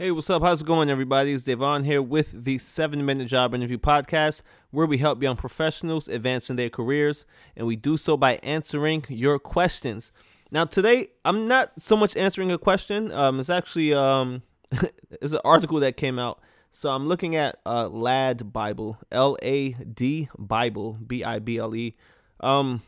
Hey, what's up? How's it going, everybody? It's Dayvon here with the 7 Minute Job Interview Podcast, where we help young professionals advance in their careers, and we do so by answering your questions. Now, today, I'm not so much answering a question. Um, it's actually um, it's an article that came out. So I'm looking at uh, LAD Bible, L A D Bible, B I B L E. Um,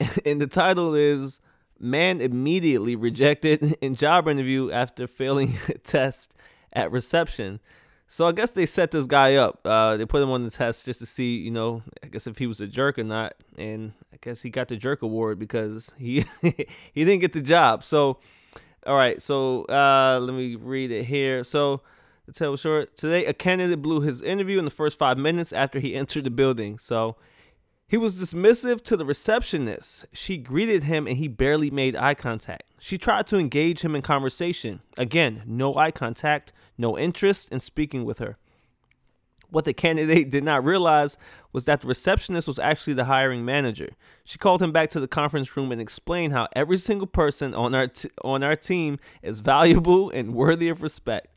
and the title is Man immediately rejected in job interview after failing a test at reception. So I guess they set this guy up. Uh, they put him on the test just to see, you know, I guess if he was a jerk or not. And I guess he got the jerk award because he he didn't get the job. So, all right. So uh, let me read it here. So to tell short, today a candidate blew his interview in the first five minutes after he entered the building. So he was dismissive to the receptionist. She greeted him and he barely made eye contact. She tried to engage him in conversation. Again, no eye contact, no interest in speaking with her. What the candidate did not realize was that the receptionist was actually the hiring manager. She called him back to the conference room and explained how every single person on our t- on our team is valuable and worthy of respect.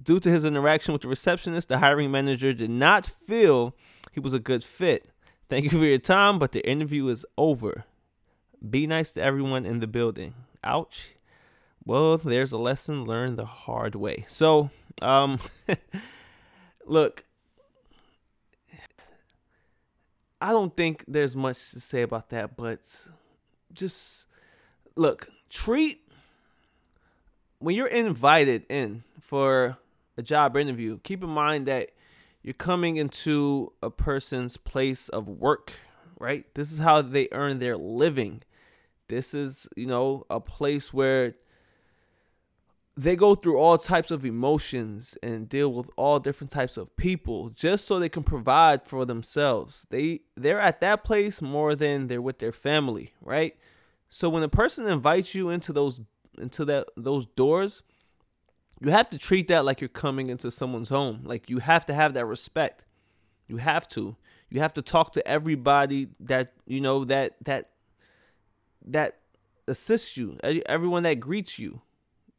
Due to his interaction with the receptionist, the hiring manager did not feel he was a good fit. Thank you for your time, but the interview is over. Be nice to everyone in the building. Ouch. Well, there's a lesson learned the hard way. So, um, look, I don't think there's much to say about that, but just look, treat when you're invited in for a job interview, keep in mind that you're coming into a person's place of work, right? This is how they earn their living. This is, you know, a place where they go through all types of emotions and deal with all different types of people just so they can provide for themselves. They they're at that place more than they're with their family, right? So when a person invites you into those into that those doors, you have to treat that like you're coming into someone's home. Like you have to have that respect. You have to. You have to talk to everybody that you know that that that assists you. Everyone that greets you.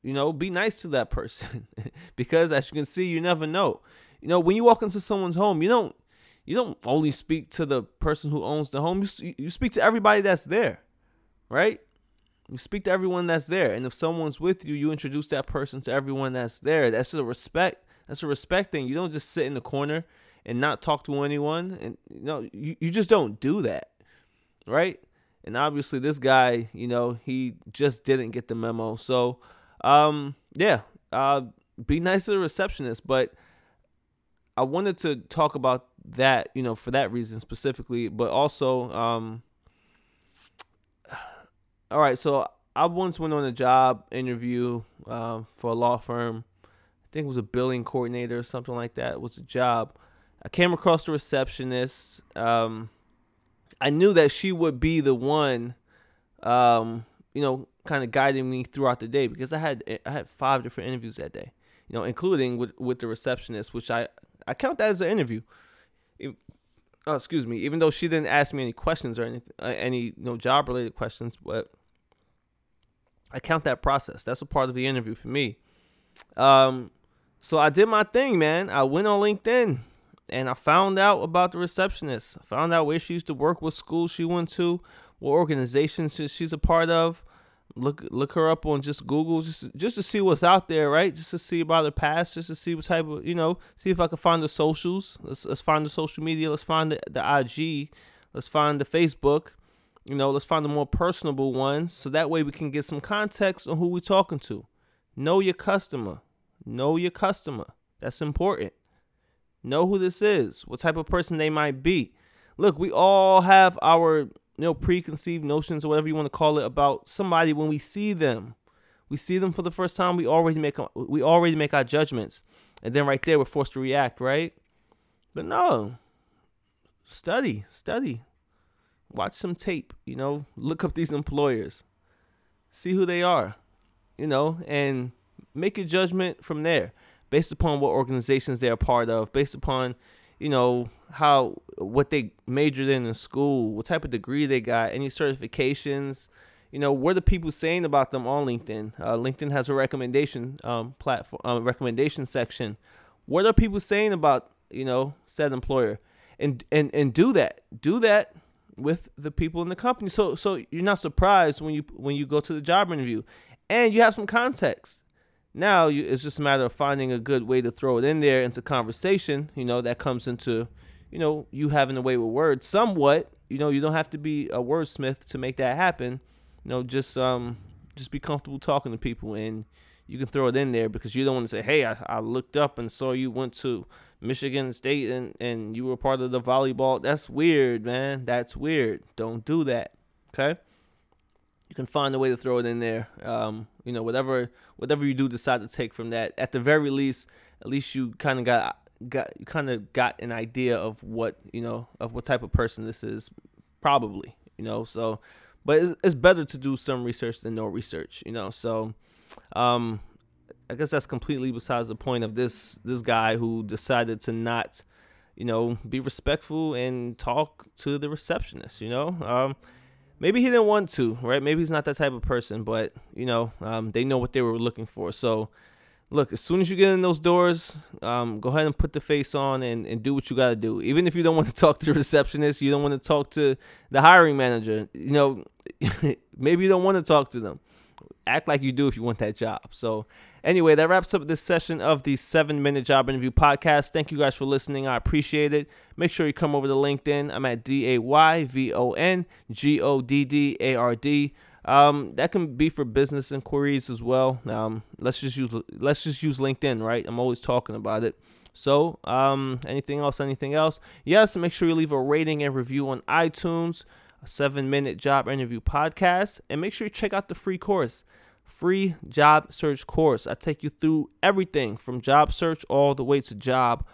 You know, be nice to that person because as you can see, you never know. You know, when you walk into someone's home, you don't you don't only speak to the person who owns the home. You you speak to everybody that's there, right? You speak to everyone that's there, and if someone's with you, you introduce that person to everyone that's there. That's a respect. That's a respect thing. You don't just sit in the corner and not talk to anyone, and you know you, you just don't do that, right? And obviously, this guy, you know, he just didn't get the memo. So, um, yeah, uh, be nice to the receptionist, but I wanted to talk about that, you know, for that reason specifically, but also, um, all right, so I once went on a job interview uh, for a law firm. I think it was a billing coordinator or something like that. It was a job. I came across the receptionist. Um, I knew that she would be the one, um, you know, kind of guiding me throughout the day because I had I had five different interviews that day, you know, including with with the receptionist, which I I count that as an interview. Oh, excuse me. Even though she didn't ask me any questions or anything, uh, any you know job related questions, but I count that process. That's a part of the interview for me. Um, so I did my thing, man. I went on LinkedIn and I found out about the receptionist. I found out where she used to work, what school she went to, what organizations she's a part of. Look look her up on just Google, just just to see what's out there, right? Just to see about her past, just to see what type of you know, see if I can find the socials. Let's let's find the social media. Let's find the, the IG. Let's find the Facebook. You know, let's find the more personable ones so that way we can get some context on who we're talking to. Know your customer. Know your customer. That's important. Know who this is, what type of person they might be. Look, we all have our you know preconceived notions or whatever you want to call it about somebody when we see them. We see them for the first time, we already make we already make our judgments. And then right there we're forced to react, right? But no. Study, study watch some tape, you know, look up these employers, see who they are, you know, and make a judgment from there based upon what organizations they're part of, based upon, you know, how what they majored in in school, what type of degree they got, any certifications, you know, what are the people saying about them on LinkedIn? Uh, LinkedIn has a recommendation um, platform, uh, recommendation section. What are people saying about you know said employer? And and and do that. Do that with the people in the company. So so you're not surprised when you when you go to the job interview, and you have some context. Now you, it's just a matter of finding a good way to throw it in there into conversation. You know that comes into you know you having a way with words somewhat. You know you don't have to be a wordsmith to make that happen. You know just um just be comfortable talking to people and you can throw it in there because you don't want to say, hey, I, I looked up and saw you went to Michigan State and, and you were part of the volleyball. That's weird, man. That's weird. Don't do that. Okay? You can find a way to throw it in there. Um, you know, whatever whatever you do decide to take from that. At the very least, at least you kind of got got you kind of got an idea of what you know of what type of person this is, probably. You know, so but it's, it's better to do some research than no research. You know, so um, I guess that's completely besides the point of this this guy who decided to not, you know, be respectful and talk to the receptionist. You know, um, maybe he didn't want to, right? Maybe he's not that type of person, but you know, um, they know what they were looking for. So, look, as soon as you get in those doors, um, go ahead and put the face on and, and do what you got to do. Even if you don't want to talk to the receptionist, you don't want to talk to the hiring manager. You know, maybe you don't want to talk to them act like you do if you want that job. So, anyway, that wraps up this session of the seven minute job interview podcast. Thank you guys for listening. I appreciate it. Make sure you come over to LinkedIn. I'm at D A Y V O N G O D D A R D. Um, that can be for business inquiries as well. Um, let's just use let's just use LinkedIn, right? I'm always talking about it. So, um, anything else? Anything else? Yes. Make sure you leave a rating and review on iTunes a seven minute job interview podcast. And make sure you check out the free course, free job search course. I take you through everything from job search all the way to job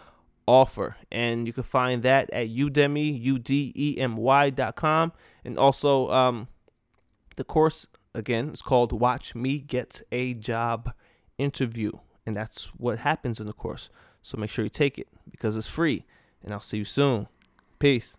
offer. And you can find that at Udemy, U-D-E-M-Y.com. And also, um, the course, again, is called Watch Me Get a Job Interview. And that's what happens in the course. So make sure you take it because it's free. And I'll see you soon. Peace.